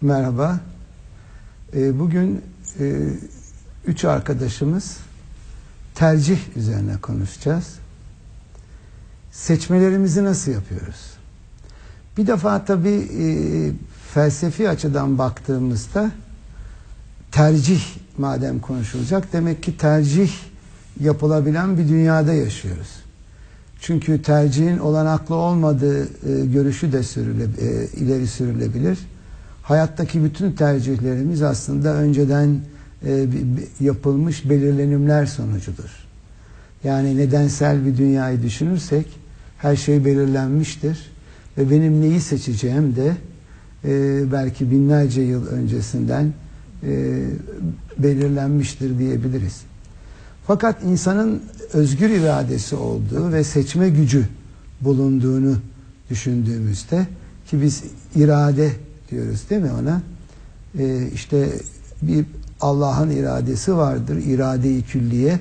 Merhaba. Ee, bugün e, üç arkadaşımız tercih üzerine konuşacağız. Seçmelerimizi nasıl yapıyoruz? Bir defa tabii e, felsefi açıdan baktığımızda tercih madem konuşulacak demek ki tercih yapılabilen bir dünyada yaşıyoruz. Çünkü tercihin olanaklı olmadığı e, görüşü de sürüle, e, ileri sürülebilir. Hayattaki bütün tercihlerimiz aslında önceden e, yapılmış belirlenimler sonucudur. Yani nedensel bir dünyayı düşünürsek her şey belirlenmiştir ve benim neyi seçeceğim de e, belki binlerce yıl öncesinden e, belirlenmiştir diyebiliriz. Fakat insanın özgür iradesi olduğu ve seçme gücü bulunduğunu düşündüğümüzde ki biz irade diyoruz değil mi ona? Ee, işte bir Allah'ın iradesi vardır, irade-i külliye.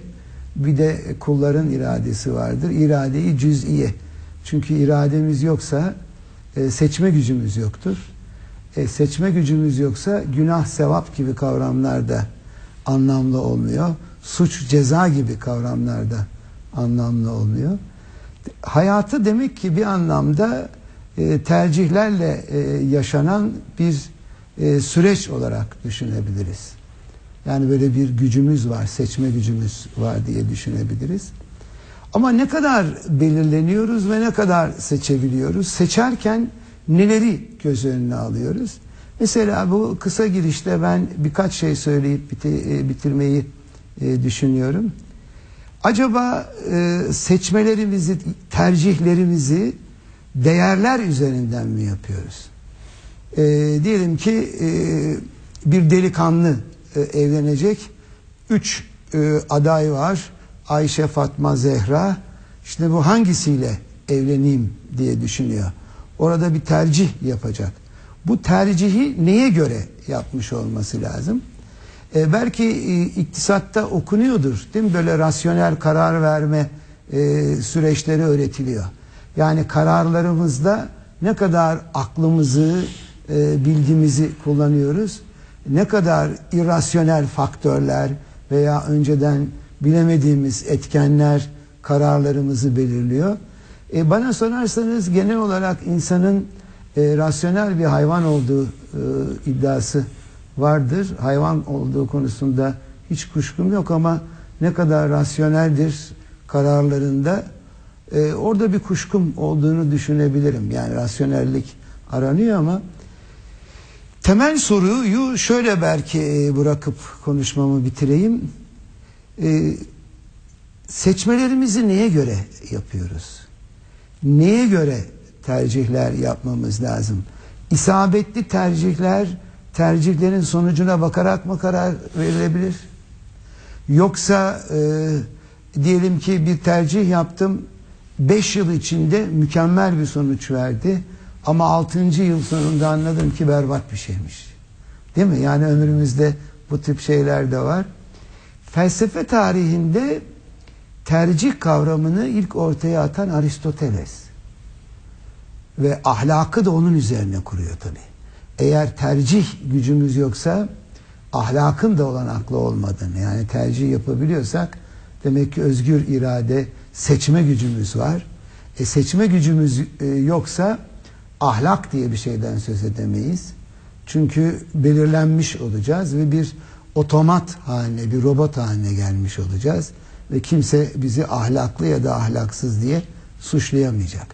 Bir de kulların iradesi vardır, irade-i cüz'iye. Çünkü irademiz yoksa e, seçme gücümüz yoktur. E, seçme gücümüz yoksa günah, sevap gibi kavramlar da anlamlı olmuyor. Suç, ceza gibi kavramlar da anlamlı olmuyor. Hayatı demek ki bir anlamda e, tercihlerle e, yaşanan bir e, süreç olarak düşünebiliriz. Yani böyle bir gücümüz var, seçme gücümüz var diye düşünebiliriz. Ama ne kadar belirleniyoruz ve ne kadar seçebiliyoruz? Seçerken neleri göz önüne alıyoruz? Mesela bu kısa girişte ben birkaç şey söyleyip bitirmeyi düşünüyorum. Acaba seçmelerimizi, tercihlerimizi değerler üzerinden mi yapıyoruz? E, diyelim ki e, bir delikanlı e, evlenecek. Üç e, aday var. Ayşe, Fatma, Zehra. İşte bu hangisiyle evleneyim diye düşünüyor. Orada bir tercih yapacak. Bu tercihi neye göre yapmış olması lazım? E, belki e, iktisatta okunuyordur değil mi? Böyle rasyonel karar verme e, süreçleri öğretiliyor. Yani kararlarımızda ne kadar aklımızı, e, bilgimizi kullanıyoruz, ne kadar irrasyonel faktörler veya önceden bilemediğimiz etkenler kararlarımızı belirliyor. E, bana sorarsanız genel olarak insanın e, rasyonel bir hayvan olduğu e, iddiası vardır. Hayvan olduğu konusunda hiç kuşkum yok ama ne kadar rasyoneldir kararlarında e, orada bir kuşkum olduğunu düşünebilirim. Yani rasyonellik aranıyor ama temel soruyu şöyle belki e, bırakıp konuşmamı bitireyim. E, seçmelerimizi neye göre yapıyoruz? Neye göre tercihler yapmamız lazım? İsabetli tercihler tercihlerin sonucuna bakarak mı karar verilebilir? Yoksa e, diyelim ki bir tercih yaptım 5 yıl içinde mükemmel bir sonuç verdi. Ama 6. yıl sonunda anladım ki berbat bir şeymiş. Değil mi? Yani ömrümüzde bu tip şeyler de var. Felsefe tarihinde tercih kavramını ilk ortaya atan Aristoteles. Ve ahlakı da onun üzerine kuruyor tabi. Eğer tercih gücümüz yoksa ahlakın da olan aklı olmadığını yani tercih yapabiliyorsak demek ki özgür irade seçme gücümüz var. E seçme gücümüz e, yoksa ahlak diye bir şeyden söz edemeyiz. Çünkü belirlenmiş olacağız ve bir otomat haline, bir robot haline gelmiş olacağız. Ve kimse bizi ahlaklı ya da ahlaksız diye suçlayamayacak.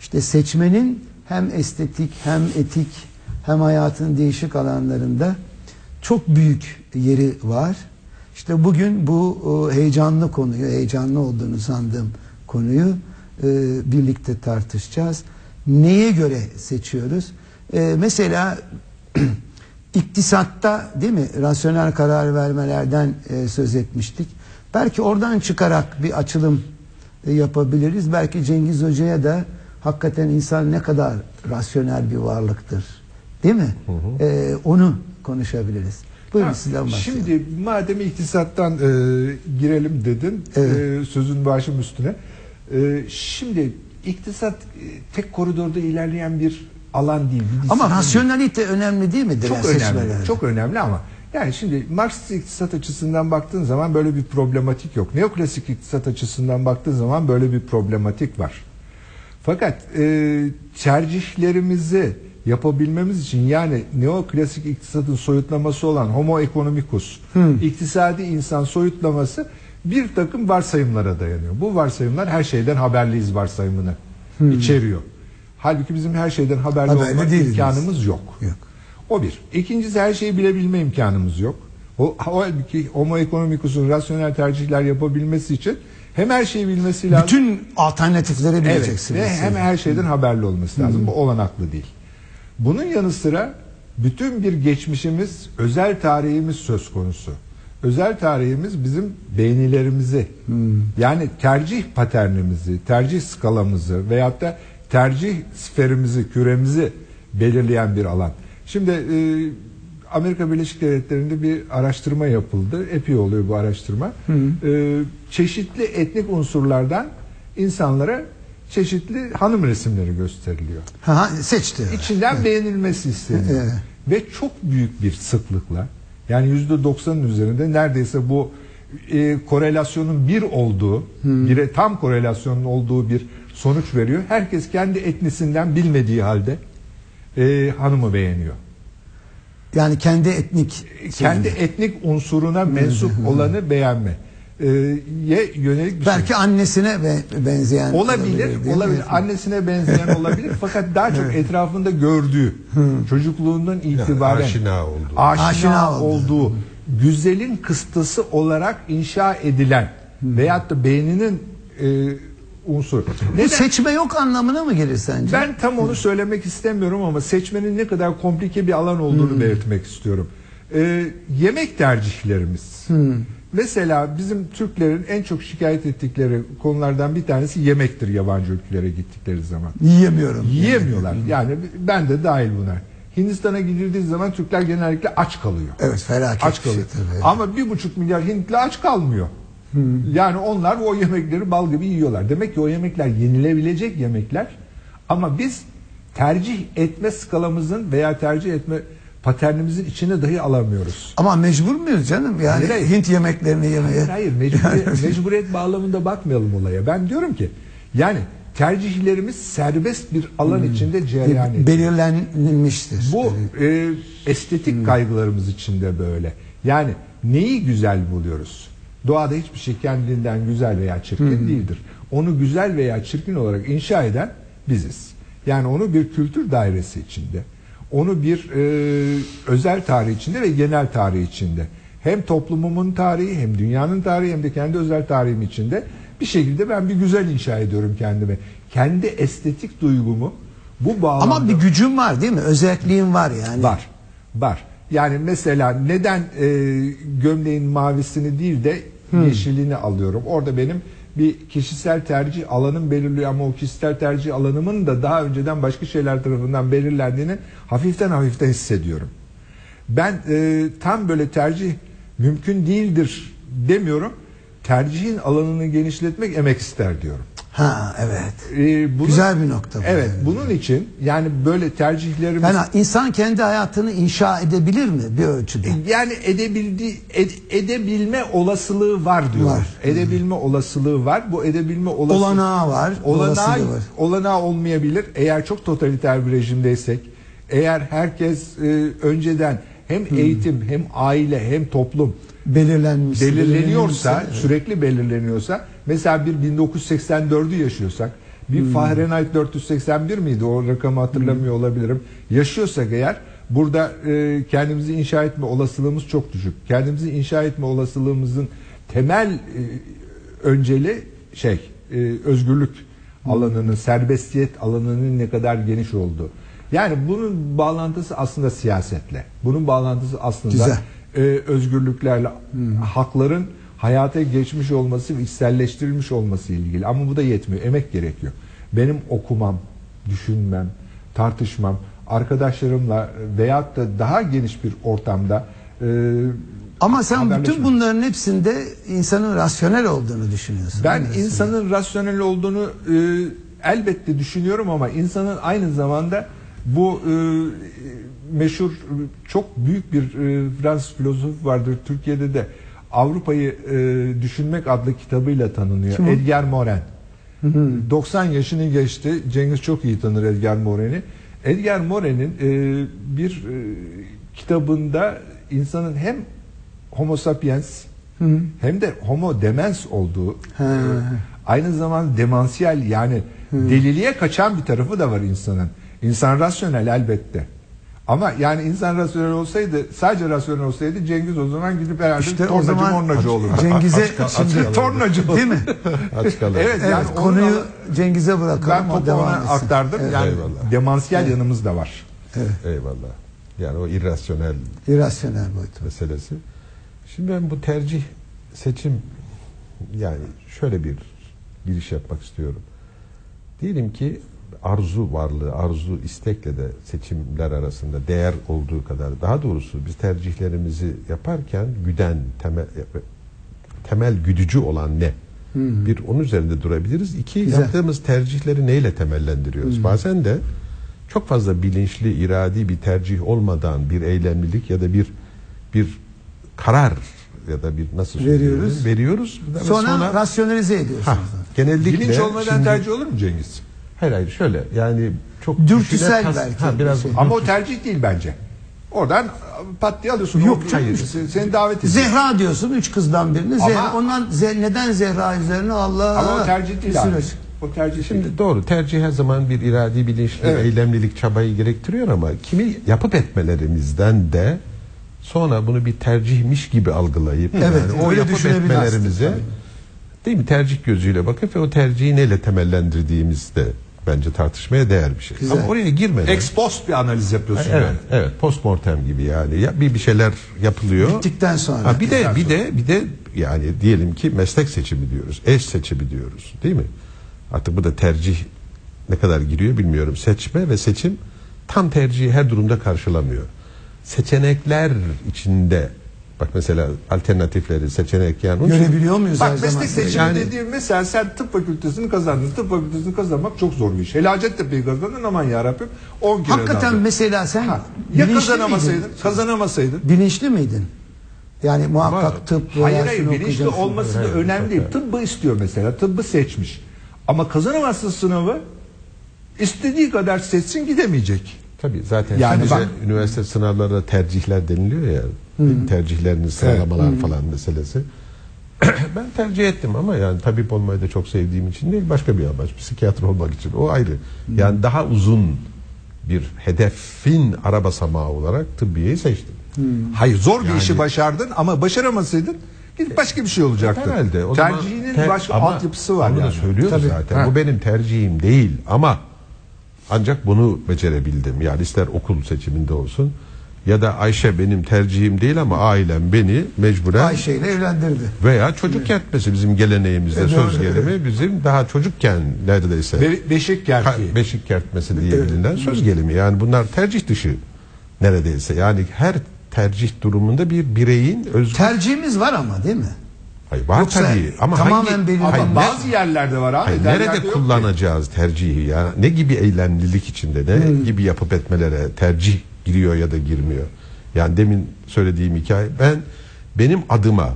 İşte seçmenin hem estetik hem etik hem hayatın değişik alanlarında çok büyük yeri var. İşte bugün bu heyecanlı konuyu, heyecanlı olduğunu sandığım konuyu e, birlikte tartışacağız. Neye göre seçiyoruz? E, mesela iktisatta değil mi rasyonel karar vermelerden e, söz etmiştik. Belki oradan çıkarak bir açılım yapabiliriz. Belki Cengiz Hoca'ya da hakikaten insan ne kadar rasyonel bir varlıktır. Değil mi? Hı hı. Ee, onu konuşabiliriz. Buyurun ha, sizden başlayalım. Şimdi madem iktisattan e, girelim dedin evet. e, sözün başım üstüne. E, şimdi iktisat e, tek koridorda ilerleyen bir alan değil. Bir Ama rasyonelite önemli değil midir? çok yani önemli. Çok önemli ama yani şimdi Marksist iktisat açısından baktığın zaman böyle bir problematik yok. Neoklasik iktisat açısından baktığın zaman böyle bir problematik var. Fakat e, tercihlerimizi yapabilmemiz için yani neoklasik iktisatın soyutlaması olan homo economicus, iktisadi insan soyutlaması bir takım varsayımlara dayanıyor. Bu varsayımlar her şeyden haberliyiz varsayımını içeriyor. Halbuki bizim her şeyden haberli, Haberli olma değiliz imkanımız yok. Yok. O bir. İkincisi her şeyi bilebilme imkanımız yok. O, halbuki homo economicus'un rasyonel tercihler yapabilmesi için hem her şeyi bilmesi lazım. Bütün alternatifleri Evet bileceksiniz. ve hem her şeyden haberli olması lazım. Bu olanaklı değil. Bunun yanı sıra bütün bir geçmişimiz, özel tarihimiz söz konusu. Özel tarihimiz bizim beğenilerimizi, yani tercih paternimizi, tercih skalamızı veyahut da tercih sferimizi, küremizi belirleyen bir alan. Şimdi e, Amerika Birleşik Devletleri'nde bir araştırma yapıldı. Epey oluyor bu araştırma. E, çeşitli etnik unsurlardan insanlara çeşitli hanım resimleri gösteriliyor. Ha, seçti. İçinden beğenilmesi isteniyor. Evet. Ve çok büyük bir sıklıkla yani yüzde doksanın üzerinde neredeyse bu e, korelasyonun bir olduğu, bire tam korelasyonun olduğu bir sonuç veriyor. Herkes kendi etnisinden bilmediği halde e, hanımı beğeniyor. Yani kendi etnik Kendi etnik unsuruna mensup olanı beğenme. E, ye yönelik bir şey. belki annesine be- benzeyen Olabilir, değil mi? olabilir. Annesine benzeyen olabilir fakat daha çok etrafında gördüğü, çocukluğundan itibaren aşina olduğu. aşina, Aşina olduğu, güzelin kıstası olarak inşa edilen veyahut da beyninin e, unsur. Bu Neden? seçme yok anlamına mı gelir sence? Ben tam onu söylemek istemiyorum ama seçmenin ne kadar komplike bir alan olduğunu belirtmek istiyorum. Ee, yemek tercihlerimiz. Mesela bizim Türklerin en çok şikayet ettikleri konulardan bir tanesi yemektir yabancı ülkelere gittikleri zaman. Yiyemiyorum. Yiyemiyorlar. Yani ben de dahil buna. Hindistan'a gidildiği zaman Türkler genellikle aç kalıyor. Evet felaket Aç şey kalıyor. tabii. Ama bir buçuk milyar Hintli aç kalmıyor. Yani onlar o yemekleri bal gibi yiyorlar. Demek ki o yemekler yenilebilecek yemekler. Ama biz tercih etme skalamızın veya tercih etme paternimizin içine dahi alamıyoruz. Ama mecbur muyuz canım? Yani Hayır, hayır. Hint yemeklerini yemeye. Hayır hayır mecburiyet, mecburiyet bağlamında bakmayalım olaya. Ben diyorum ki yani tercihlerimiz serbest bir alan içinde cereyan ediyor. belirlenmiştir. Bu e, estetik kaygılarımız içinde böyle. Yani neyi güzel buluyoruz? Doğada hiçbir şey kendinden güzel veya çirkin değildir. Onu güzel veya çirkin olarak inşa eden biziz. Yani onu bir kültür dairesi içinde, onu bir e, özel tarih içinde ve genel tarih içinde. Hem toplumumun tarihi hem dünyanın tarihi hem de kendi özel tarihim içinde bir şekilde ben bir güzel inşa ediyorum kendime. Kendi estetik duygumu bu bağlamda... Ama bir gücüm var değil mi? Özelliğim var yani. Var. Var. Yani mesela neden e, gömleğin mavisini değil de yeşilini alıyorum? Orada benim bir kişisel tercih alanım belirliyor ama o kişisel tercih alanımın da daha önceden başka şeyler tarafından belirlendiğini hafiften hafiften hissediyorum. Ben e, tam böyle tercih mümkün değildir demiyorum. Tercihin alanını genişletmek emek ister diyorum. Ha evet. E, bunu- Güzel bir nokta bu. Evet, yani. bunun için yani böyle tercihlerimiz Yani insan kendi hayatını inşa edebilir mi bir ölçüde? Yani edebildi ed- edebilme olasılığı var diyor. Var. Edebilme olasılığı var. Bu edebilme olasılığı Olanağı var, Olanağı, var. olanağı olmayabilir. Eğer çok totaliter bir rejimdeysek, eğer herkes e, önceden hem eğitim hem aile hem toplum Belirlenmiş. belirleniyorsa, belirlenmişse, sürekli belirleniyorsa, mesela bir 1984'ü yaşıyorsak, bir Hmm. Fahrenheit 481 miydi? O rakamı hatırlamıyor olabilirim. Yaşıyorsak eğer burada e, kendimizi inşa etme olasılığımız çok düşük. Kendimizi inşa etme olasılığımızın temel e, önceli şey, e, özgürlük alanının, serbestiyet alanının ne kadar geniş olduğu. Yani bunun bağlantısı aslında siyasetle. Bunun bağlantısı aslında Güzel. e, özgürlüklerle hakların hayata geçmiş olması ve içselleştirilmiş olması ilgili. Ama bu da yetmiyor. Emek gerekiyor. Benim okumam, düşünmem, tartışmam, arkadaşlarımla veyahut da daha geniş bir ortamda e, Ama sen bütün bunların hepsinde insanın rasyonel olduğunu düşünüyorsun. Ben insanın rasyonel olduğunu e, elbette düşünüyorum ama insanın aynı zamanda Bu e, meşhur çok büyük bir e, Fransız filozof vardır Türkiye'de de Avrupa'yı e, Düşünmek adlı kitabıyla tanınıyor. Kim o? Edgar Morin. 90 yaşını geçti. Cengiz çok iyi tanır Edgar Morin'i. Edgar Morin'in e, bir e, kitabında insanın hem Homo sapiens Hı. hem de Homo demens olduğu Ha. e, aynı zamanda demansiyel yani deliliğe kaçan bir tarafı da var insanın. İnsan rasyonel elbette. Ama yani insan rasyonel olsaydı sadece rasyonel olsaydı Cengiz o zaman gidip herhalde İşte o tornacı zaman mornacı olurdu. Cengiz'e Aç şimdi tornacı değil mi? Aç kalır. Evet, Evet, yani konuyu Cengiz'e bırakalım. ben o topu devam ona etsin. aktardım. Evet. Yani Eyvallah. demansiyel yanımız da var. Eyvallah. Yani o irrasyonel İrrasyonel boyutu. meselesi. Şimdi ben bu tercih seçim yani şöyle bir giriş yapmak istiyorum. Diyelim ki arzu varlığı, arzu istekle de seçimler arasında değer olduğu kadar daha doğrusu biz tercihlerimizi yaparken güden temel temel güdücü olan ne? Bir onun üzerinde durabiliriz. İki Güzel. yaptığımız tercihleri neyle temellendiriyoruz? Bazen de çok fazla bilinçli, iradi bir tercih olmadan bir eylemlilik ya da bir bir karar ya da bir nasıl Veriyoruz. veriyoruz. Ve Sonra, rasyonalize Ha, ediyorsunuz. genellikle Bilinç olmadan şimdi- tercih olur mu Cengiz? Hayır hayır şöyle yani çok Dürtüsel düşüne- belki Ha, biraz bir. Ama o tercih değil bence. Oradan pat diye alıyorsun. Yok, O- hayır. Seni davet ediyor. Zehra diyorsun üç kızdan birini. Ama- Zehra, ondan ze- neden Zehra üzerine Allah Ama o tercih değil abi. süreç. O tercih değil. Şimdi doğru tercih her zaman bir iradi bilinçli Evet. eylemlilik çabayı gerektiriyor ama kimi yapıp etmelerimizden de sonra bunu bir tercihmiş gibi algılayıp Evet, yani o öyle yapıp düşünebiliriz etmelerimize değil mi tercih gözüyle bakıp ve o tercihi neyle temellendirdiğimiz de bence tartışmaya değer bir şey. Güzel. Ama oraya girmeden Ex post bir analiz yapıyorsun evet, yani. evet postmortem gibi yani ya bir bir şeyler yapılıyor. Bittikten sonra. Ha, bir de bir de bir de yani diyelim ki meslek seçimi diyoruz, eş seçimi diyoruz, değil mi? Artık bu da tercih ne kadar giriyor bilmiyorum. Seçme ve seçim tam tercihi her durumda karşılamıyor. Seçenekler içinde bak mesela alternatifleri seçenek yani Görebiliyor muyuz her Bak zaman? meslek seçimi Yani- dediğim mesela sen tıp fakültesini kazandın. Tıp fakültesini kazanmak çok zor bir iş. Hele Hacettepe'yi kazandın aman yarabbim 10 kere Hakikaten daha. mesela sen Ha, ya kazanamasaydın, miydin? kazanamasaydın. Bilinçli miydin? Yani muhakkak Ama- tıp veya Hayır hayır bilinçli olması da önemli değil. Tıbbı istiyor mesela. Tıbbı seçmiş. Ama kazanamazsa sınavı istediği kadar seçsin gidemeyecek. Tabii zaten Yani bak- üniversite sınavlarında tercihler deniliyor ya. Tercihlerini sıralamalar falan meselesi. ben tercih ettim ama yani tabip olmayı da çok sevdiğim için değil başka bir amaç. Psikiyatr olmak için o ayrı. Yani daha uzun bir hedefin ara basamağı olarak tıbbiyeyi seçtim. Hayır zor bir Yani- işi başardın ama başaramasaydın gidip başka bir şey olacaktı. Herhalde. O zaman Tercihinin ter- başka ama altyapısı var onu yani. da söylüyoruz Tabii. zaten. Ha. Bu benim tercihim değil ama ancak bunu becerebildim. Yani ister okul seçiminde olsun ya da Ayşe benim tercihim değil ama ailem beni mecburen Ayşe ile evlendirdi. veya çocuk kertmesi bizim geleneğimizde E, söz doğru. gelimi bizim daha çocukken neredeyse Be- beşik gerçeği. beşik kertmesi diye bilinen söz gelimi. Yani bunlar tercih dışı neredeyse. Yani her tercih durumunda bir bireyin özgür Tercihimiz var ama değil mi? Hayır, var Yoksa tabii ama tamamen hangi, belirli- Ama hayır, ne- bazı yerlerde var abi. hayır, nerede yok ki. kullanacağız tercihi ya? Ne gibi eylemlilik içinde ne Hmm. gibi yapıp etmelere tercih giriyor ya da girmiyor? Yani demin söylediğim hikaye ben benim adıma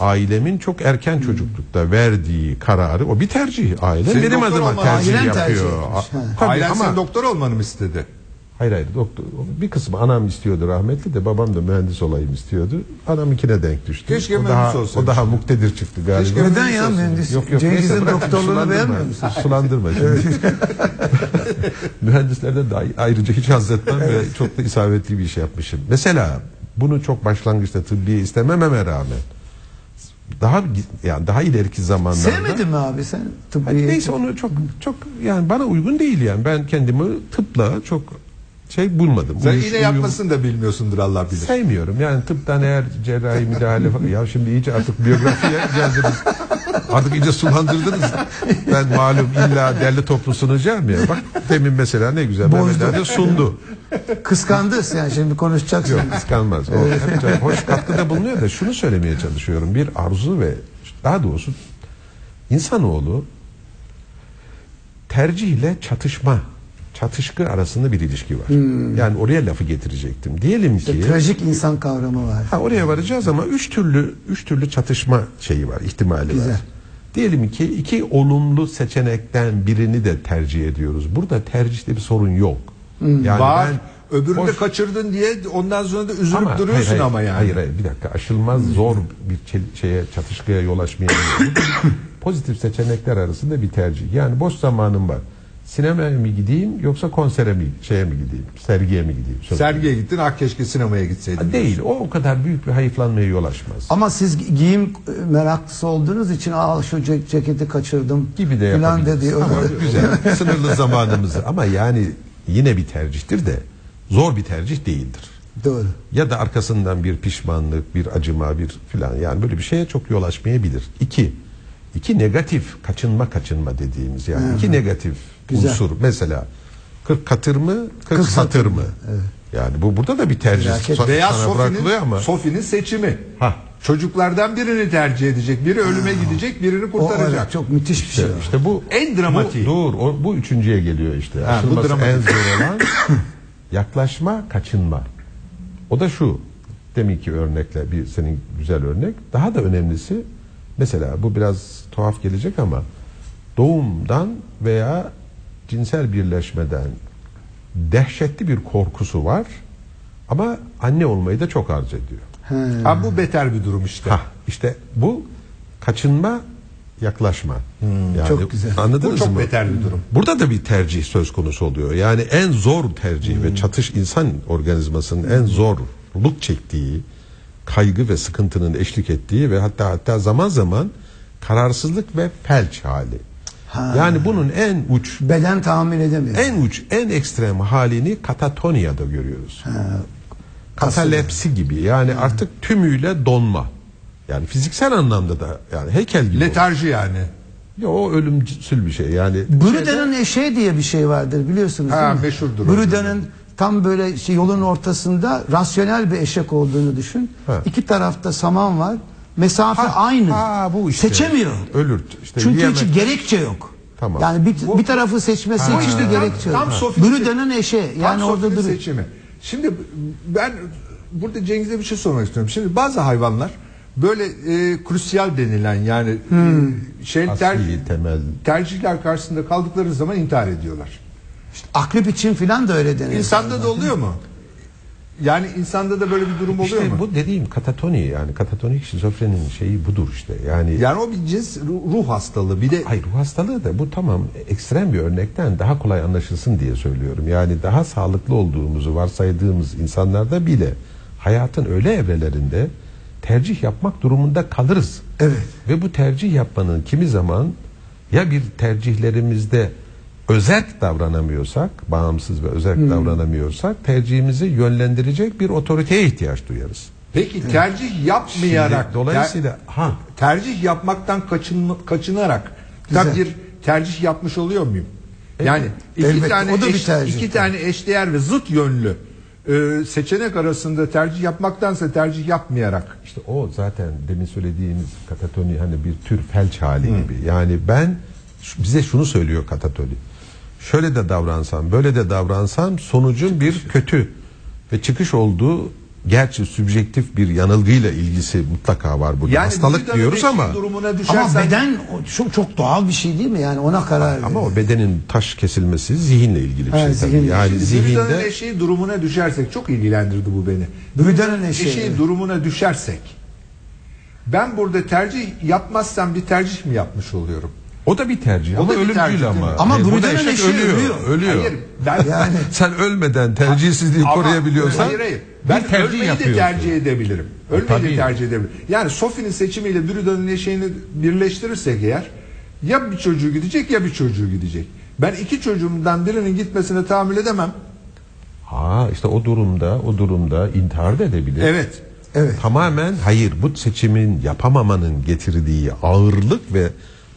ailemin çok erken Hmm. çocuklukta verdiği kararı o bir tercih aile benim adıma tercih tercih yapıyor. ha. Tabii Ailen ama doktor olmanı mı istedi? Hayır hayır doktor bir kısmı anam istiyordu rahmetli de babam da mühendis olayım istiyordu. Anamınkine denk düştü. Keşke o mühendis daha, olsaymış. O daha muktedir çıktı galiba. Keşke Neden mühendis ya mühendis? Yok yok Cengiz'in doktorluğunu beğenmiyor musun? Sulandırma. Mühendislerden de ay- ayrıca hiç haz etmem ve çok da isabetli bir iş yapmışım. Mesela bunu çok başlangıçta tıbbiye istemememe rağmen daha yani daha ileriki zamanlarda Sevmedin mi abi sen tıbbi? Hani neyse onu çok çok yani bana uygun değil yani. Ben kendimi tıpla çok şey bulmadım. Sen Uyuş- iğne uyum- yapmasını da bilmiyorsundur Allah bilir. Sevmiyorum. Yani tıptan eğer cerrahi müdahale falan. Ya şimdi iyice artık biyografiye geldiniz. Artık iyice sulandırdınız. Ben malum illa derli toplu sunacağım ya. Bak demin mesela ne güzel Mehmet Bozdu. Ali sundu. Kıskandı yani şimdi konuşacaksın. Yok kıskanmaz. O hep hoş katkıda bulunuyor da şunu söylemeye çalışıyorum. Bir arzu ve daha doğrusu insanoğlu tercihle çatışma çatışkı arasında bir ilişki var. Yani oraya lafı getirecektim. Diyelim ki Trajik insan kavramı var. Ha, oraya varacağız ama üç türlü üç türlü çatışma şeyi var, ihtimali Güzel. var. Diyelim ki iki olumlu seçenekten birini de tercih ediyoruz. Burada tercihte bir sorun yok. Yani Var. ben Öbürünü de kaçırdın diye ondan sonra da üzülüp ama, duruyorsun hayır, hayır, ama yani. Hayır hayır bir dakika aşılmaz zor bir şeye çatışkıya yol açmayabilir. Pozitif seçenekler arasında bir tercih. Yani boş zamanım var. Sinemaya mı gideyim yoksa konsere mi şeye mi gideyim? Sergiye mi gideyim? Söyle. Sergiye gittin, ah keşke sinemaya gitseydin. Değil. O o kadar büyük bir hayıflanmaya yol açmaz. Ama siz giyim meraklısı olduğunuz için al şu ce- ceketi kaçırdım gibi de falan yapabiliriz. dedi. Ama güzel. Sınırlı zamanımızı ama yani yine bir tercihtir de zor bir tercih değildir. Doğru. Ya da arkasından bir pişmanlık, bir acıma, bir filan yani böyle bir şeye çok yol açmayabilir. İki, iki negatif kaçınma kaçınma dediğimiz yani iki negatif Güzel. unsur. Mesela 40 katır mı, 40, 40 satır satır mı? Evet. Yani bu burada da bir tercih sa- Veya Sofi'nin, Sofi'nin seçimi. Ha. Çocuklardan birini tercih edecek. Biri ölüme gidecek, birini O kurtaracak. evet, çok müthiş bir şey. İşte, işte bu En dramatiği. Bu, dur, o, bu üçüncüye geliyor işte. Ha, bu dramatik. en zor olan yaklaşma, kaçınma. O da şu. Deminki örnekle bir senin güzel örnek. Daha da önemlisi mesela bu biraz tuhaf gelecek ama doğumdan veya cinsel birleşmeden dehşetli bir korkusu var ama anne olmayı da çok arzu ediyor. He. Ha, bu beter bir durum işte. Ha işte bu kaçınma yaklaşma. Yani Çok güzel. Anladınız Bu çok mı? beter bir durum. Burada da bir tercih söz konusu oluyor. Yani en zor tercih ve çatış insan organizmasının en zorluk çektiği kaygı ve sıkıntının eşlik ettiği ve hatta hatta zaman zaman kararsızlık ve felç hali. Ha. Yani bunun en uç Beden tahammül edemiyor. en uç en ekstrem halini katatonyada görüyoruz. Katalepsi gibi yani artık tümüyle donma. Yani fiziksel anlamda da yani heykel gibi. Letarji yani. Ya o ölümcül bir şey yani. Bruda'nın eşeği diye bir şey vardır biliyorsunuz Ha, değil mi? meşhurdur o. Bruda'nın tam böyle şey yolun ortasında rasyonel bir eşek olduğunu düşün. Ha. İki tarafta saman var. Mesafe Ha, aynı. ha, bu işte. Seçemiyor. Ölür. İşte Çünkü yiyemez. hiç gerekçe yok. Tamam. Yani bir, bir tarafı seçmesi Bu için işte tam- gerekçe tam yok. Sofi'nin- Bruda'nın eşeği. Tam Yani orada Sofi'nin duruyor. seçimi. Şimdi ben burada Cengiz'e bir şey sormak istiyorum. Şimdi bazı hayvanlar böyle e, krusiyal denilen yani e, şey Asli, ter- temel. tercihler karşısında kaldıkları zaman intihar ediyorlar. İşte akrep için filan da öyle denir. İnsanda da oluyor mu? Yani insanda da böyle bir durum oluyor İşte mu? bu dediğim katatoni yani katatonik şizofrenin şeyi budur işte. Yani Yani o bir cins ruh, ruh hastalığı. Bir de Hayır ruh hastalığı da bu tamam ekstrem bir örnekten daha kolay anlaşılsın diye söylüyorum. Yani daha sağlıklı olduğumuzu varsaydığımız insanlarda bile hayatın öyle evrelerinde tercih yapmak durumunda kalırız. Evet. Ve bu tercih yapmanın kimi zaman ya bir tercihlerimizde özerk davranamıyorsak, bağımsız ve özerk davranamıyorsak tercihimizi yönlendirecek bir otoriteye ihtiyaç duyarız. peki tercih yapmayarak Şimdi dolayısıyla ha tercih yapmaktan kaçın, kaçınarak Güzel. da bir tercih yapmış oluyor muyum? Yani iki Elbette, tane o da bir eş- tercih. iki tane eşdeğer ve zıt yönlü e, seçenek arasında tercih yapmaktansa tercih yapmayarak İşte o zaten demin söylediğimiz katatoni hani bir tür felç hali gibi. Yani ben bize şunu söylüyor katatoni. Şöyle de davransam, böyle de davransam sonucun bir kötü ve çıkış olduğu gerçi sübjektif bir yanılgıyla ilgisi mutlaka var burada. yani Hastalık diyoruz ama durumuna düşersen Ama beden çok çok doğal bir şey değil mi? Yani ona karar ama o bedenin taş kesilmesi zihinle ilgili bir şey tabii. zihinle. Yani Şimdi zihinde eşiği durumuna düşersek çok ilgilendirdi bu beni. Vücudanın eşiği, eşiği evet. durumuna düşersek ben burada tercih yapmazsam bir tercih mi yapmış oluyorum? O da bir tercih O ama ölümcül tercih, ama. Ama E, Burada'nın eşek eşeği ölüyor. ölüyor. Ölüyor. Hayır ben Yani Sen ölmeden tercihsizliği Ama- koruyabiliyorsan hayır hayır. Ben tercih ölmeyi de yapıyorsun. tercih edebilirim. Ölmeyi tabii. de tercih edebilirim. Yani Sofi'nin seçimiyle Bürüdan'ın eşeğini birleştirirsek eğer ya bir çocuğu gidecek ya bir çocuğu gidecek. Ben iki çocuğumdan birinin gitmesine tahammül edemem. Ha işte o durumda o durumda intihar da edebilir. Evet. evet. Tamamen hayır bu seçimin yapamamanın getirdiği ağırlık ve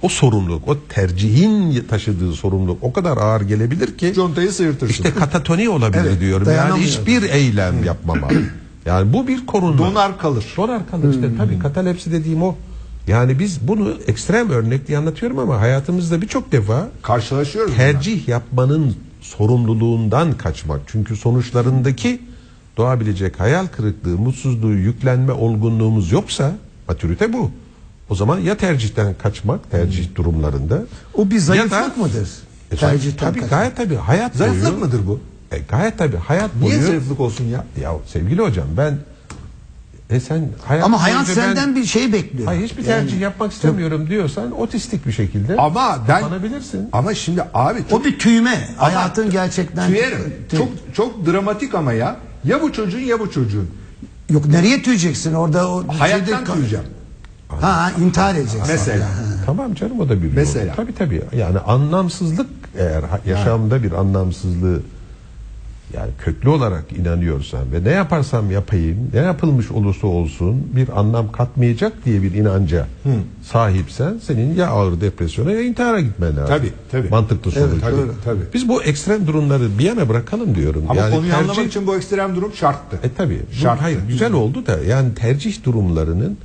o sorumluluk, o tercihin taşıdığı sorumluluk o kadar ağır gelebilir ki Contayı sıyırtırsın. işte katatoni olabilir Evet, diyorum. Yani hiçbir eylem yapmama. Yani bu bir korunma. Donar kalır. Donar kalır işte tabii katalepsi dediğim o. Yani biz bunu ekstrem örnek diye anlatıyorum ama hayatımızda birçok defa Karşılaşıyoruz. tercih yapmanın sorumluluğundan kaçmak. Çünkü sonuçlarındaki doğabilecek hayal kırıklığı, mutsuzluğu, yüklenme olgunluğumuz yoksa matürite bu. O zaman ya tercihten kaçmak, tercih durumlarında. O bir zayıflık da- mıdır? E, Tercihten tabii kaçmak. gayet tabii hayat Zayıflık boyu. mıdır bu? E, gayet tabii hayat Niye boyu. zayıflık olsun ya? Ya sevgili hocam ben e sen hayat Ama hayat boyunca ben- senden bir şey bekliyor. Hayır hiçbir tercih yapmak istemiyorum diyorsan otistik bir şekilde Ama ben kapanabilirsin. ama şimdi abi çok O bir tüyme. Hayatın gerçekten tüyerim. Tüy- Çok çok dramatik ama ya. Ya bu çocuğun ya bu çocuğun. Yok nereye tüyeceksin orada o Hayattan şeyde- tüyeceğim. Ha intihar edeceksin. Mesela. Tamam canım o da bir yol. Mesela. Tabii tabii. Yani anlamsızlık eğer yaşamda bir anlamsızlığı yani köklü olarak inanıyorsan ve ne yaparsam yapayım, ne yapılmış olursa olsun bir anlam katmayacak diye bir inanca sahipsen senin ya ağır depresyona ya intihara gitmen lazım. Tabii, tabii. Mantıklı sonuç. tabii, tabii. Biz bu ekstrem durumları bir yana bırakalım diyorum. Ama yani konuyu tercih- anlamak için bu ekstrem durum şarttı. E tabi. Şarttı. Hayır güzel oldu da yani tercih durumlarının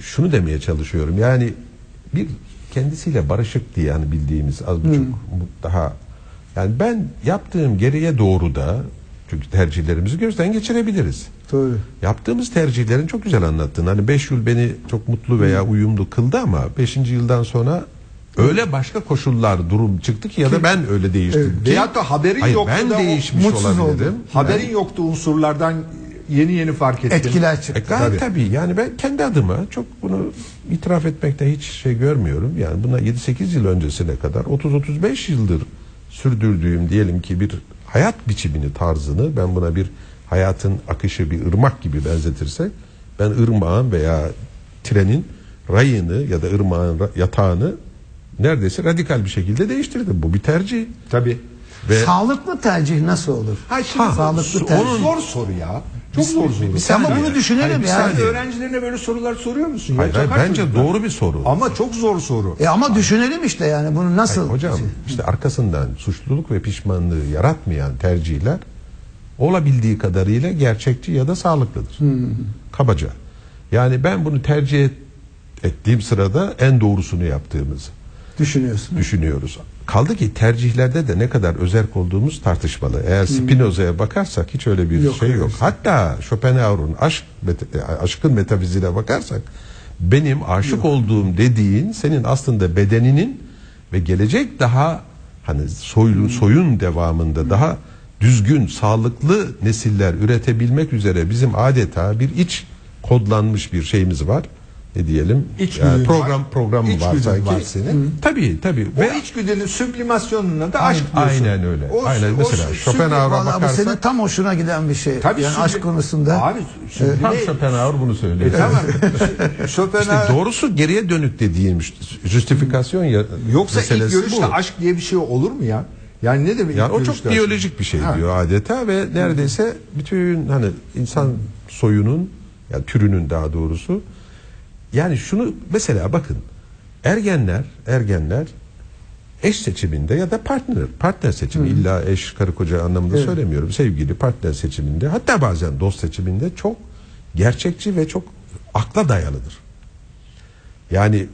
şunu demeye çalışıyorum. Yani bir kendisiyle barışık diye yani bildiğimiz az buçuk bu- daha yani ben yaptığım geriye doğru da çünkü tercihlerimizi gözden geçirebiliriz. Doğru. Yaptığımız tercihlerin çok güzel anlattın. Hani 5 yıl beni çok mutlu veya uyumlu kıldı ama 5. yıldan sonra öyle başka koşullar durum çıktı ki ya da ben öyle değiştim ki. Veyahut da haberin Hayır, yoktu ben da değişmiş mutsuz olabilirim. oldum. Haberin yoktu unsurlardan yeni yeni fark ettim. Etkiler E çıktı. gayet tabii. Yani ben kendi adıma çok bunu itiraf etmekte hiç şey görmüyorum. Yani buna 7-8 yıl öncesine kadar 30-35 yıldır sürdürdüğüm diyelim ki bir hayat biçimini, tarzını ben buna bir hayatın akışı bir ırmak gibi benzetirsek ben ırmağın veya trenin rayını ya da ırmağın yatağını neredeyse radikal bir şekilde değiştirdim. Bu bir tercih. Tabii. Ve Sağlıklı tercih nasıl olur? Ha şimdi Ha, sağlıklı sağlıklı tercih. Onun zor soru ya. Çok zor soru. saniye. bunu düşünelim Hayır, bir ya. Sen öğrencilerine böyle sorular soruyor musun? Hayır, hayır, bence çocuklar? doğru bir soru. Ama çok zor soru. E ama düşünelim işte yani bunu nasıl? Hayır, hocam işte arkasından suçluluk ve pişmanlığı yaratmayan tercihler olabildiği kadarıyla gerçekçi ya da sağlıklıdır. Kabaca. Yani ben bunu tercih et- ettiğim sırada en doğrusunu yaptığımızı düşünüyorsun. düşünüyoruz. Kaldı ki tercihlerde de ne kadar özerk olduğumuz tartışmalı. Eğer Spinoza'ya bakarsak hiç öyle bir Yok, şey yok. Hatta Schopenhauer'un aşk meta- aşkın metafiziğine bakarsak benim aşık olduğum dediğin senin aslında bedeninin ve gelecek daha hani soyun soyun devamında daha düzgün, sağlıklı nesiller üretebilmek üzere bizim adeta bir iç kodlanmış bir şeyimiz var. Ne diyelim? İçgüdün program var. programı var İçgüdün sanki. var senin. Tabii tabii. O içgüdünün süblimasyonuna da aşk Aynen- diyorsun. aynen öyle. O- Aynen. o Mesela Schopenhauer'a Vallahi bu bakarsak- senin tam hoşuna giden bir şey. Tabii yani süblim- aşk konusunda. Abi süblime- Tam Schopenhauer bunu söylüyor. E, tamam. İşte Schopenhauer doğrusu geriye dönük dediğim justifikasyon ya yoksa ilk görüşte bu. aşk diye bir şey olur mu ya? Yani ne demek? Yani o çok biyolojik bir şey Ha. diyor adeta ve neredeyse bütün hani insan soyunun yani türünün daha doğrusu yani şunu mesela bakın ergenler ergenler eş seçiminde ya da partner partner seçimi illa eş karı koca anlamında Evet. söylemiyorum sevgili partner seçiminde hatta bazen dost seçiminde çok gerçekçi ve çok akla dayalıdır. Yani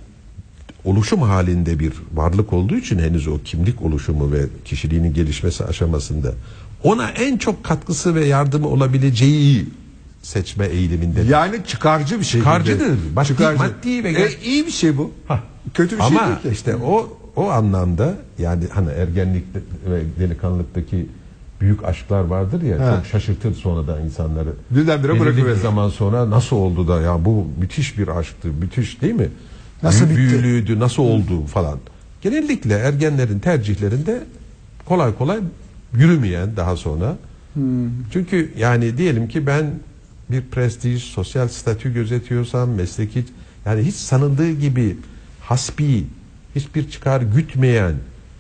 oluşum halinde bir varlık olduğu için henüz o kimlik oluşumu ve kişiliğinin gelişmesi aşamasında ona en çok katkısı ve yardımı olabileceği seçme eğiliminde. Yani çıkarcı bir şey. Çıkarcıdır. Maddi- maddi ve e, iyi bir şey bu. Hah. Kötü bir şey Ama değil ki. işte o o anlamda yani hani ergenlikte ve delikanlılıktaki büyük aşklar vardır ya Ha. çok şaşırtır sonradan insanları. Birdenbire Belirli bırakıverir. bir zaman sonra nasıl oldu da ya bu müthiş bir aşktı. Müthiş değil mi? Nasıl Büyü- bitti? Büyülüydü, nasıl oldu falan. Genellikle ergenlerin tercihlerinde kolay kolay yürümeyen daha sonra. Çünkü yani diyelim ki ben bir prestij, sosyal statü gözetiyorsam, mesleki yani hiç sanıldığı gibi hasbi, hiçbir çıkar gütmeyen,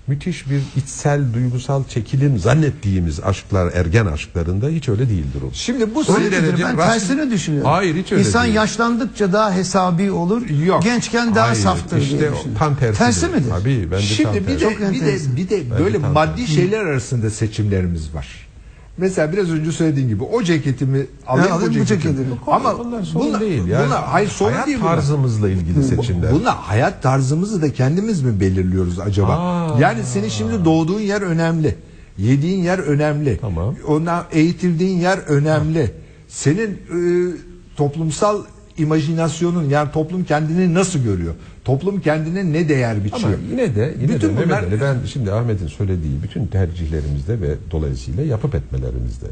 müthiş bir içsel, duygusal çekilim zannettiğimiz aşklar, ergen aşklarında hiç öyle değildir o. Şimdi bu Son Öyledir. derece Ben rast- tersini düşünüyorum. Hayır hiç öyle İnsan değil. yaşlandıkça daha hesabi olur. Yok. Gençken daha Hayır, saftır işte diye tam tersi. Tersi midir? Tabii bence tam Şimdi bir tersi. de bir de bir de böyle tam maddi şeyler arasında seçimlerimiz var. Mesela biraz önce söylediğin gibi o ceketimi alayım, Ha, bu ceketimi. Ama bunlar sorun değil. Yani bunlar- hayır sorun hayat değil. bunlar. tarzımızla ilgili seçimler. Bunlar hayat tarzımızı da kendimiz mi belirliyoruz acaba? Aa. yani senin şimdi doğduğun yer önemli. Yediğin yer önemli. Tamam. Ondan eğitildiğin yer önemli. Senin e, toplumsal imajinasyonun yani toplum kendini nasıl görüyor? Toplum kendine ne değer Ama biçiyor? yine de yine Bütün de bunlar- Ali, ben şimdi Ahmet'in söylediği bütün tercihlerimizde ve dolayısıyla yapıp etmelerimizde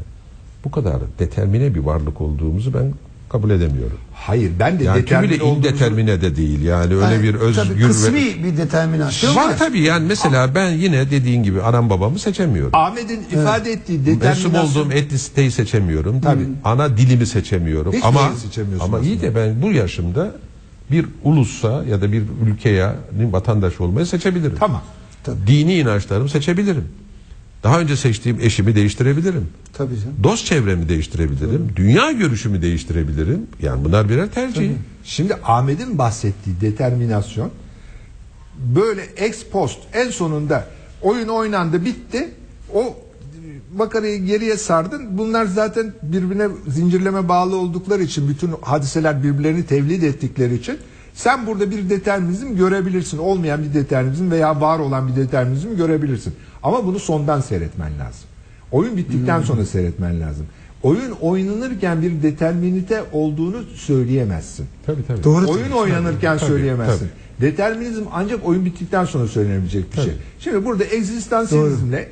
bu kadar determine bir varlık olduğumuzu ben kabul edemiyorum. Hayır ben de Yani determine olduğumuzu- indetermine de değil. Yani öyle Yani bir tabii özgür kısmi ve bir determinasyon var. var tabii yani mesela ben yine dediğin gibi anam babamı seçemiyorum. Ahmet'in ifade ettiği Mensup determinasyon olduğum etnisiteyi seçemiyorum. Tabii. Ana dilimi seçemiyorum. Hiçbir ama seçemiyorsun ama iyi de ben bu yaşımda bir ulussa ya da bir ülkeye vatandaş olmayı seçebilirim. Tamam. Dini inançlarımı seçebilirim. Daha önce seçtiğim eşimi değiştirebilirim. Tabii canım. Dost çevremi değiştirebilirim. Dünya görüşümü değiştirebilirim. Yani bunlar birer tercih. Şimdi Ahmet'in bahsettiği determinasyon böyle ex post en sonunda oyun oynandı bitti. O makarayı geriye sardın. Bunlar zaten birbirine zincirleme bağlı oldukları için bütün hadiseler birbirlerini tevlid ettikleri için sen burada bir determinizm görebilirsin. Olmayan bir determinizm veya var olan bir determinizm görebilirsin. Ama bunu sondan seyretmen lazım. Oyun bittikten sonra seyretmen lazım. Oyun oynanırken bir determinite olduğunu söyleyemezsin. Tabii tabii. Doğru. Oyun oynanırken Tabii, söyleyemezsin. Determinizm ancak oyun bittikten sonra söylenebilecek bir şey. Şimdi burada egzistansiyelizmle,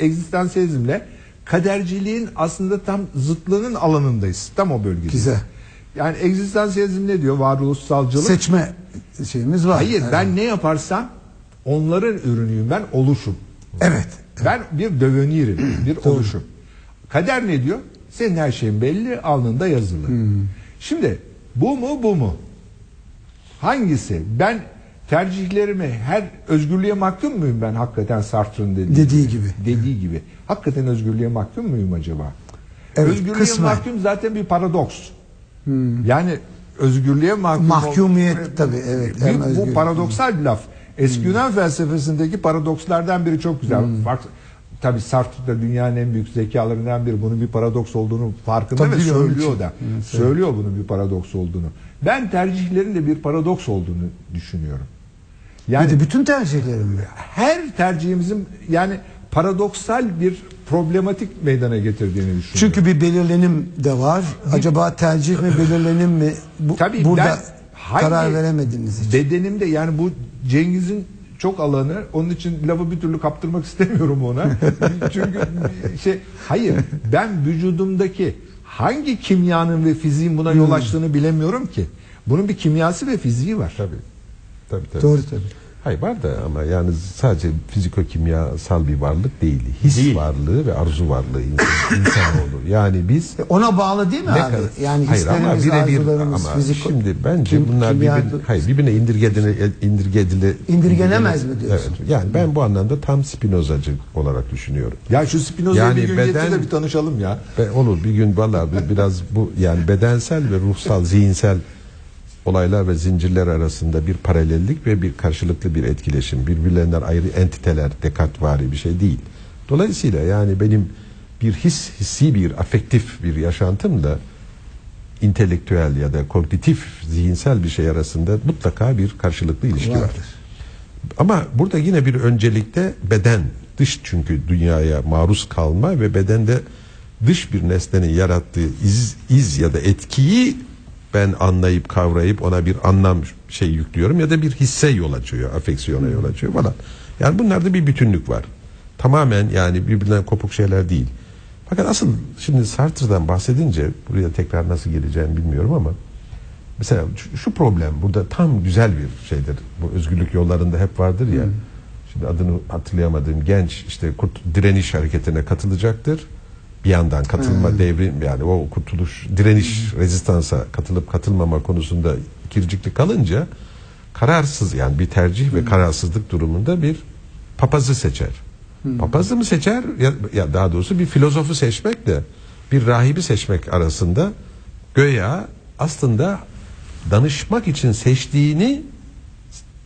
egzistansiyelizmle kaderciliğin aslında tam zıtlığının alanındayız. Tam o bölgedeyiz. Güzel. Yani egzistansiyelizm ne diyor? Varoluşsalcılık. Seçme şeyimiz var. Hayır Evet. ben ne yaparsam onların ürünüyüm ben oluşum. Evet. Ben bir dövenirim, bir oluşum. Kader ne diyor? Senin her şeyin belli, alnında yazılı. Şimdi bu mu bu mu? Hangisi? Ben tercihlerimi her özgürlüğe mahkum muyum ben hakikaten Sartre'ın dediği, Dediği gibi. Dediği gibi. Hakikaten özgürlüğe mahkum muyum acaba? Evet, özgürlüğe kısmen. mahkum zaten bir paradoks. Yani özgürlüğe mahkum Mahkumiyet tabii, evet, hem bu paradoksal bir laf. Eski Yunan felsefesindeki paradokslardan biri çok güzel. Fark, tabii Sartre da dünyanın en büyük zekalarından biri. Bunun bir paradoks olduğunu farkında Tabii ve söylüyor da. Söylüyor bunun bir paradoks olduğunu. Ben tercihlerin de bir paradoks olduğunu düşünüyorum. Yani Yani bütün tercihlerim. her tercihimizin yani paradoksal bir problematik meydana getirdiğini düşünüyorum. Çünkü bir belirlenim de var. Acaba tercih mi belirlenim mi? Bu, Tabii burada ben hangi karar veremediğiniz için. Bedenimde yani bu Cengiz'in çok alanı onun için lafı bir türlü kaptırmak istemiyorum ona. Çünkü şey hayır ben vücudumdaki hangi kimyanın ve fiziğin buna Hmm. yol açtığını bilemiyorum ki. Bunun bir kimyası ve fiziği var. Tabii. Tabii tabii. Doğru tabii. Hayır var da ama yani sadece fiziko-kimyasal bir varlık değil. His Değil. varlığı ve arzu varlığı insan, insanoğlu. Yani biz E, Ona bağlı değil mi ne abi? kadar Yani hayır ama hislerimiz, birebir ama fizik. şimdi bence kim- bunlar kimya- birbirine, hayır birbirine indirgedine indirgedile İndirgenemez mi diyorsun? Evet. Yani ben bu anlamda tam Spinozacı olarak düşünüyorum. Ya şu Spinoza'ya Yani bir gün beden- de bir tanışalım ya. Ve olur bir gün valla bir- biraz bu yani bedensel ve ruhsal zihinsel olaylar ve zincirler arasında bir paralellik ve bir karşılıklı bir etkileşim. Birbirlerinden ayrı entiteler, Descartesvari bir şey değil. Dolayısıyla yani benim bir his, hissi bir, afektif bir yaşantım da intelektüel ya da kognitif, zihinsel bir şey arasında mutlaka bir karşılıklı ilişki var. Vardır. Ama burada yine bir öncelikte beden, dış çünkü dünyaya maruz kalma ve bedende dış bir nesnenin yarattığı iz, iz ya da etkiyi ben anlayıp kavrayıp ona bir anlam şey yüklüyorum ya da bir hisse yol açıyor, afeksiyona yol açıyor falan. Yani bunlarda bir bütünlük var. Tamamen yani birbirinden kopuk şeyler değil. Fakat asıl şimdi Sartre'dan bahsedince buraya tekrar nasıl geleceğimi bilmiyorum ama Mesela şu, şu problem burada tam güzel bir şeydir. Bu özgürlük yollarında hep vardır ya. Şimdi adını hatırlayamadığım genç işte kurt, direniş hareketine katılacaktır. Bir yandan katılma devrim yani o kurtuluş direniş rezistansa katılıp katılmama konusunda ikircikli kalınca kararsız yani bir tercih ve kararsızlık durumunda bir papazı seçer. Papazı mı seçer ya, ya daha doğrusu bir filozofu seçmekle bir rahibi seçmek arasında göya aslında danışmak için seçtiğini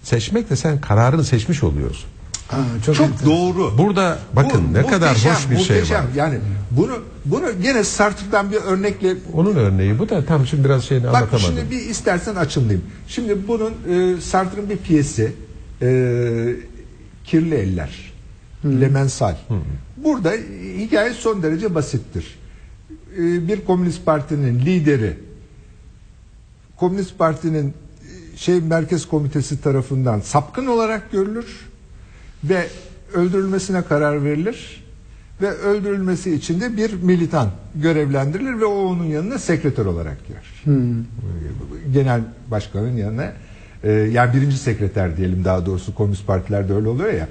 seçmekle sen kararını seçmiş oluyorsun. Ha, çok çok enteresan. doğru. Burada bakın Bu ne kadar hoş bir şey muhteşem. var. Yani bunu bunu gene Sartre'dan bir örnekle Onun örneği bu da tam şimdi biraz şeyini Bak anlatamadım. şimdi bir istersen açımlayayım. Şimdi bunun e, Sartre'ın bir piyesi e, Kirli Eller. Lemensal. Burada hikaye son derece basittir. E, bir komünist partinin lideri Komünist Parti'nin e, şey merkez komitesi tarafından sapkın olarak görülür ve öldürülmesine karar verilir ve öldürülmesi için de bir militan görevlendirilir ve o onun yanına sekreter olarak girer. Genel başkanın yanına e, yani birinci sekreter diyelim daha doğrusu komünist partilerde öyle oluyor ya.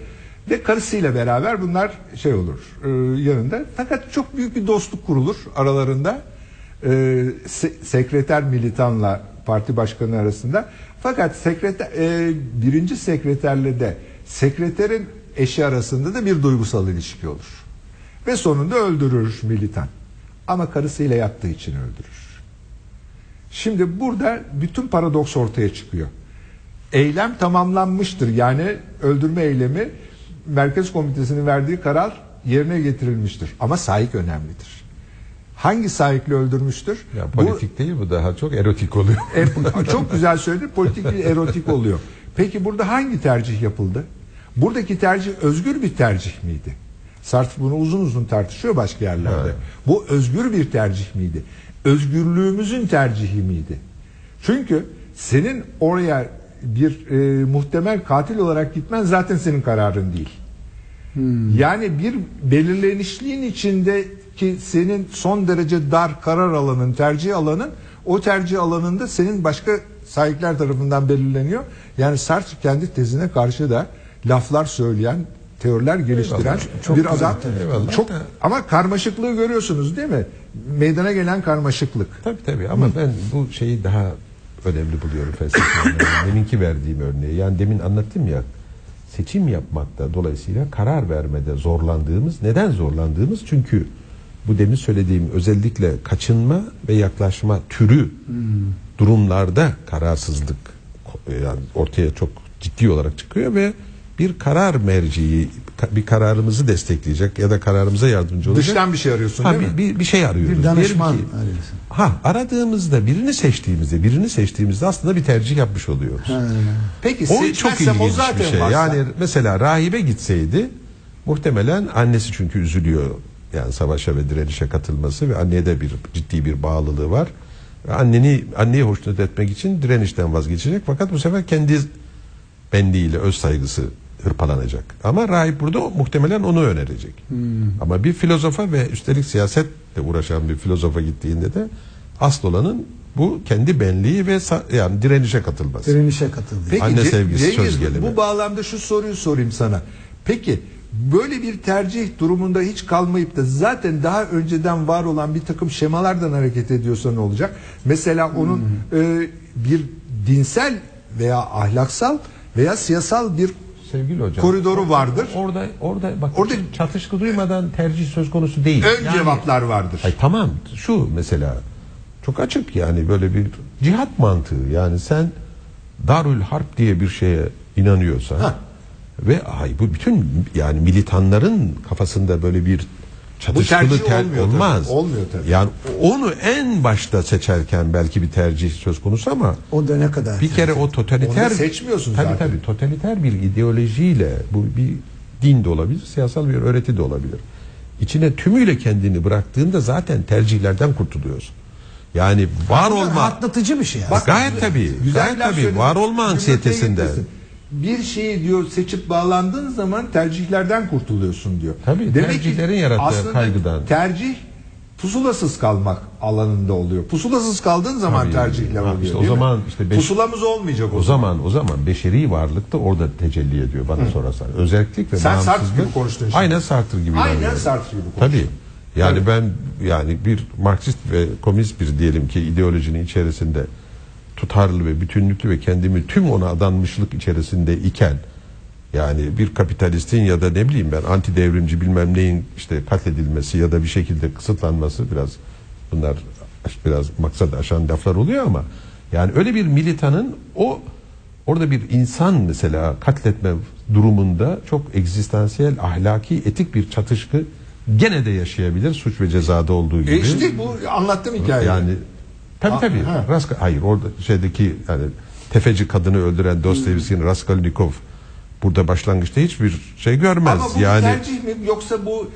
Ve karısıyla beraber bunlar şey olur e, yanında. Fakat çok büyük bir dostluk kurulur aralarında e, se- sekreter militanla parti başkanı arasında. Fakat sekreter e, birinci sekreterle de sekreterin eşi arasında da bir duygusal ilişki olur ve sonunda öldürür militan ama karısıyla yattığı için öldürür. Şimdi burada bütün paradoks ortaya çıkıyor. Eylem tamamlanmıştır. Yani öldürme eylemi merkez komitesinin verdiği karar yerine getirilmiştir. Ama sahik önemlidir. Hangi sahikle öldürmüştür? Ya Bu- politik değil bu daha çok erotik oluyor. e, çok güzel söyledi. Politik bir erotik oluyor. Peki burada hangi tercih yapıldı? Buradaki tercih özgür bir tercih miydi? Sartre bunu uzun uzun tartışıyor başka yerlerde. Evet. Bu özgür bir tercih miydi? Özgürlüğümüzün tercihi miydi? Çünkü senin oraya bir e, muhtemel katil olarak gitmen zaten senin kararın değil. Yani bir belirlenişliğin içindeki senin son derece dar karar alanın, tercih alanın o tercih alanında senin başka sahipler tarafından belirleniyor. Yani Sartre kendi tezine karşı da laflar söyleyen, teoriler geliştiren Eyvallah. Çok bir güzel, adam. Eyvallah. Çok ama karmaşıklığı görüyorsunuz değil mi? Meydana gelen karmaşıklık. Tabii tabii ama ben bu şeyi daha önemli buluyorum felsefeden. Yani Deminki verdiğim örneği. Yani demin anlattım ya seçim yapmakta dolayısıyla karar vermede zorlandığımız neden zorlandığımız çünkü bu demin söylediğim özellikle kaçınma ve yaklaşma türü durumlarda kararsızlık yani ortaya çok ciddi olarak çıkıyor ve bir karar merciği bir kararımızı destekleyecek ya da kararımıza yardımcı olacak. Dıştan bir şey arıyorsun Ha, değil mi? bir, bir, bir şey arıyoruz. Bir danışman ki- arıyorsun. Ha aradığımızda birini seçtiğimizde birini seçtiğimizde aslında bir tercih yapmış oluyoruz. Peki O çok ilginç o zaten bir şey. varsa. Yani mesela rahibe gitseydi muhtemelen annesi çünkü üzülüyor. Yani savaşa ve direnişe katılması ve anneye de bir ciddi bir bağlılığı var. Ve Anneni anneyi hoşnut etmek için direnişten vazgeçecek fakat bu sefer kendi benliğiyle öz saygısı hırpalanacak. Ama rahip burada muhtemelen onu önerecek. Ama bir filozofa ve üstelik siyasetle uğraşan bir filozofa gittiğinde de asıl olanın bu kendi benliği ve yani direnişe katılması. Direnişe katıldı. Peki Anne sevgisi, Cengiz, söz gelimi. Bu bağlamda şu soruyu sorayım sana. Peki böyle bir tercih durumunda hiç kalmayıp da zaten daha önceden var olan bir takım şemalardan hareket ediyorsa ne olacak? Mesela onun Hmm. e, bir dinsel veya ahlaksal veya siyasal bir Sevgili hocam. koridoru vardır. Orada orada bak Orada- çatışkı duymadan tercih söz konusu değil. Ön Yani- cevaplar vardır. Ay tamam şu mesela çok açık yani böyle bir cihat mantığı yani sen Darül Harp diye bir şeye inanıyorsan Hah. ve ay bu bütün yani militanların kafasında böyle bir çatışkılı tercih ter- olmuyor olmaz. tabii, olmuyor tabii. Yani onu en başta seçerken belki bir tercih söz konusu ama O da ne kadar? bir kere o totaliter Onu seçmiyorsun tabii, zaten. Tabii totaliter bir ideolojiyle bu bir din de olabilir, siyasal bir öğreti de olabilir. İçine tümüyle kendini bıraktığında zaten tercihlerden kurtuluyorsun. Yani var olma Rahatlatıcı bir şey. Bak, gayet tabii. gayet bir laf tabii. söyledin. Var olma Cümle anksiyetesinden. Bir şeyi diyor seçip bağlandığın zaman tercihlerden kurtuluyorsun diyor. Tabii, tercihlerin yarattığı aslında kaygıdan. Tercih pusulasız kalmak alanında oluyor. Pusulasız kaldığın zaman Tabii. tercihler oluyor. işte o değil mi? zaman işte beş- pusulamız olmayacak o, O zaman o zaman beşeri varlık da orada tecelli ediyor bana sorarsan. Özellik ve Sen Sartre gibi konuştun şimdi. Aynen Sartre gibi. Aynen. Sartre gibi konuştun. Tabii. Yani Tabii. ben yani bir Marksist ve komünist bir diyelim ki ideolojinin içerisinde tutarlı ve bütünlüklü ve kendimi tüm ona adanmışlık içerisinde iken yani bir kapitalistin ya da ne bileyim ben anti devrimci bilmem neyin işte katledilmesi ya da bir şekilde kısıtlanması biraz bunlar biraz maksat aşan laflar oluyor ama yani öyle bir militanın o orada bir insan mesela katletme durumunda çok egzistansiyel, ahlaki, etik bir çatışkı gene de yaşayabilir suç ve cezada olduğu gibi. E işte bu anlattığım hikaye. Yani tabii Ha, tabii. ha. Raska, hayır orada şeydeki yani tefeci kadını öldüren Dostoyevski'nin Raskolnikov burada başlangıçta hiçbir şey görmez. Ama bu yani tercih mi yoksa bu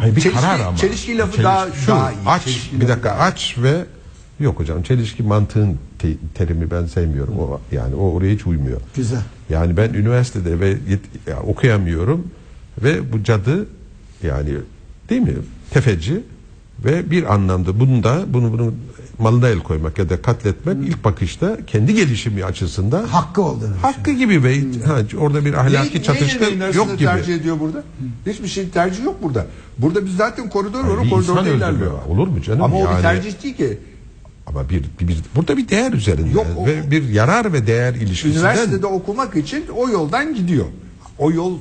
Hayır, bir çelişki, karar ama. çelişki lafı Çelişki daha, şu, daha iyi. Aç Çelişki bir dakika daha aç ve yok hocam çelişki mantığın te- terimi ben sevmiyorum. O yani o oraya hiç uymuyor. Güzel. Yani ben üniversitede ve yet- ya okuyamıyorum ve bu cadı yani değil mi tefeci ve bir anlamda bunda bunu bunu malına el koymak ya da katletmek ilk bakışta kendi gelişimi açısından Hakkı olduğunu hakkı gibi ve ha, orada bir ahlaki neyin arasında yok gibi. tercih ediyor burada? Hiçbir şey tercih yok burada. Burada biz zaten koridor var. Koridorda ilerliyor. Olur mu canım? Ama o bir Yani- tercih değil ki. Ama bir, bir, bir- burada bir değer üzerinde Yok, o- ve bir yarar ve değer ilişkisinden Üniversitede okumak için o yoldan gidiyor. O yol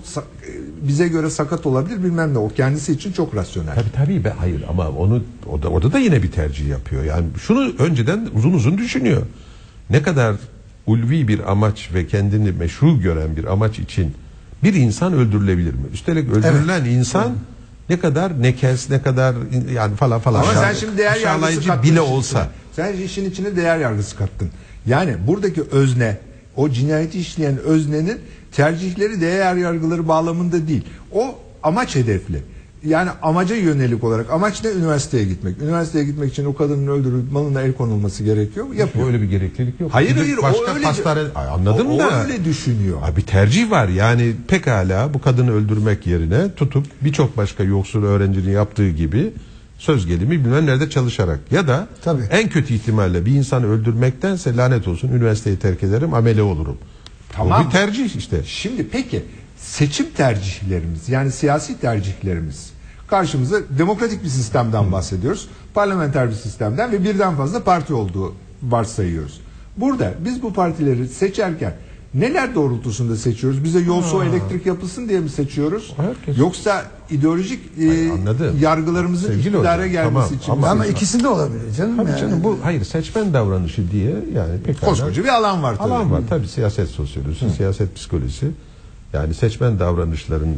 bize göre sakat olabilir bilmem ne. O kendisi için çok rasyonel. Tabii tabii be hayır ama onu o da, orada da yine bir tercih yapıyor. Yani şunu önceden uzun uzun düşünüyor. Ne kadar ulvi bir amaç ve kendini meşru gören bir amaç için bir insan öldürülebilir mi? Üstelik öldürülen insan ne kadar nekes, ne kadar yani falan falan. Ama sen şimdi değer yargısı kattın. bile olsa. Sen işin içine değer yargısı kattın. Yani buradaki özne, o cinayeti işleyen öznenin tercihleri değer yargıları bağlamında değil. O amaç hedefli. Yani amaca yönelik olarak amaç ne? Üniversiteye gitmek. Üniversiteye gitmek için o kadının öldürülüp malına el konulması gerekiyor. Yapıyor. Böyle bir gereklilik yok. Hayır Gidip hayır başka o öyle hastane Ay, anladım o, da. o öyle düşünüyor. Abi bir tercih var yani pekala bu kadını öldürmek yerine tutup birçok başka yoksul öğrencinin yaptığı gibi söz gelimi bilmem nerede çalışarak ya da Tabii. en kötü ihtimalle bir insanı öldürmektense lanet olsun üniversiteyi terk ederim amele olurum. Tamam. Bu bir tercih işte. Şimdi peki seçim tercihlerimiz yani siyasi tercihlerimiz karşımıza demokratik bir sistemden bahsediyoruz. Parlamenter bir sistemden ve birden fazla parti olduğu varsayıyoruz. Burada biz bu partileri seçerken neler doğrultusunda seçiyoruz? Bize yol su elektrik yapılsın diye mi seçiyoruz? Herkes- Yoksa ideolojik e, Hayır, anladım. yargılarımızın Sevgili iktidara hocam, gelmesi tamam, için ama- mi Ama ikisi de olabilir canım. Tabii yani. canım bu hayır seçmen davranışı diye yani pekala. koskoca bir alan var tabii. Alan var tabii siyaset sosyolojisi, siyaset psikolojisi. Yani seçmen davranışlarının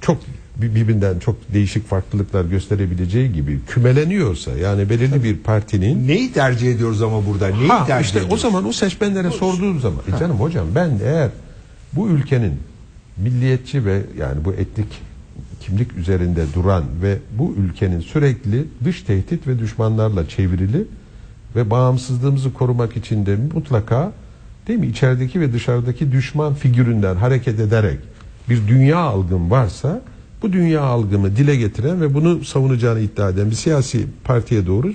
çok birbirinden çok değişik farklılıklar gösterebileceği gibi kümeleniyorsa yani belirli bir partinin Neyi tercih ediyoruz ama burada? Neyi ha, tercih işte o ediyoruz? zaman o seçmenlere sorduğum zaman e canım hocam ben eğer bu ülkenin milliyetçi ve yani bu etnik kimlik üzerinde duran ve bu ülkenin sürekli dış tehdit ve düşmanlarla çevrili ve bağımsızlığımızı korumak için de mutlaka değil mi içerideki ve dışarıdaki düşman figüründen hareket ederek bir dünya algım varsa bu dünya algımı dile getiren ve bunu savunacağını iddia eden bir siyasi partiye doğru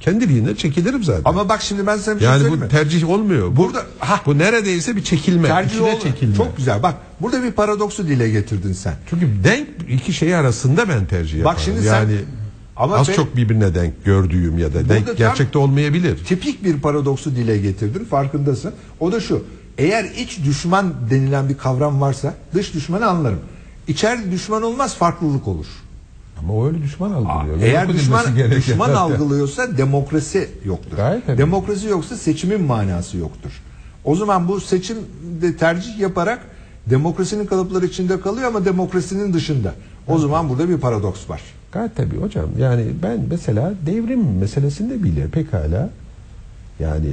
kendiliğinden çekilirim zaten. Ama bak şimdi ben sana bir şey yani bu tercih olmuyor. Bu, Burada- ha. bu neredeyse bir çekilme, Tercih ol- çekilme. Çok güzel. Bak burada bir paradoksu dile getirdin sen. Çünkü denk iki şey arasında ben tercih yaparım. Bak şimdi sen- yani Ama az ben- çok birbirine denk gördüğüm ya da denk gerçekte olmayabilir. Tipik bir paradoksu dile getirdin. Farkındasın. O da şu. Eğer iç düşman denilen bir kavram varsa dış düşmanı anlarım. İçeride düşman olmaz farklılık olur. Ama o öyle düşman algılıyor. Eğer Yok düşman gereken düşman algılıyorsa demokrasi yoktur. Gayet tabii. Demokrasi yoksa seçimin manası yoktur. O zaman bu seçimde tercih yaparak demokrasinin kalıpları içinde kalıyor ama demokrasinin dışında. O zaman burada bir paradoks var. Gayet tabii hocam. Yani ben mesela devrim meselesinde bile pekala yani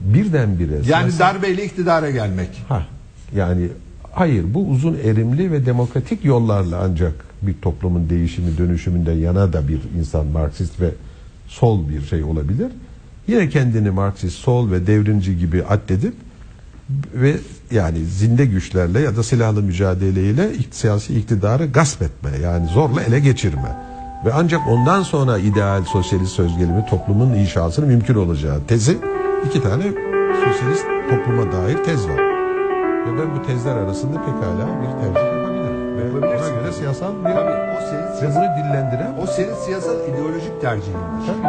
birdenbire Yani siyasal- darbeyle iktidara gelmek. Ha, yani hayır bu uzun erimli ve demokratik yollarla ancak bir toplumun değişimi dönüşümünde yana da bir insan Marksist ve sol bir şey olabilir. Yine kendini Marksist, sol ve devrimci gibi addedip ve yani zinde güçlerle ya da silahlı mücadeleyle siyasi iktidarı gasp etme yani zorla ele geçirme ve ancak ondan sonra ideal sosyalist söz gelimi toplumun inşasının mümkün olacağı tezi iki tane sosyalist topluma dair tez var. Ve ben bu tezler arasında pekala bir tercih yapabilirim. Ve ona göre siyasal bir Tabii o senin ve bunu dillendiren o senin siyasal ideolojik tercihindir. Tabii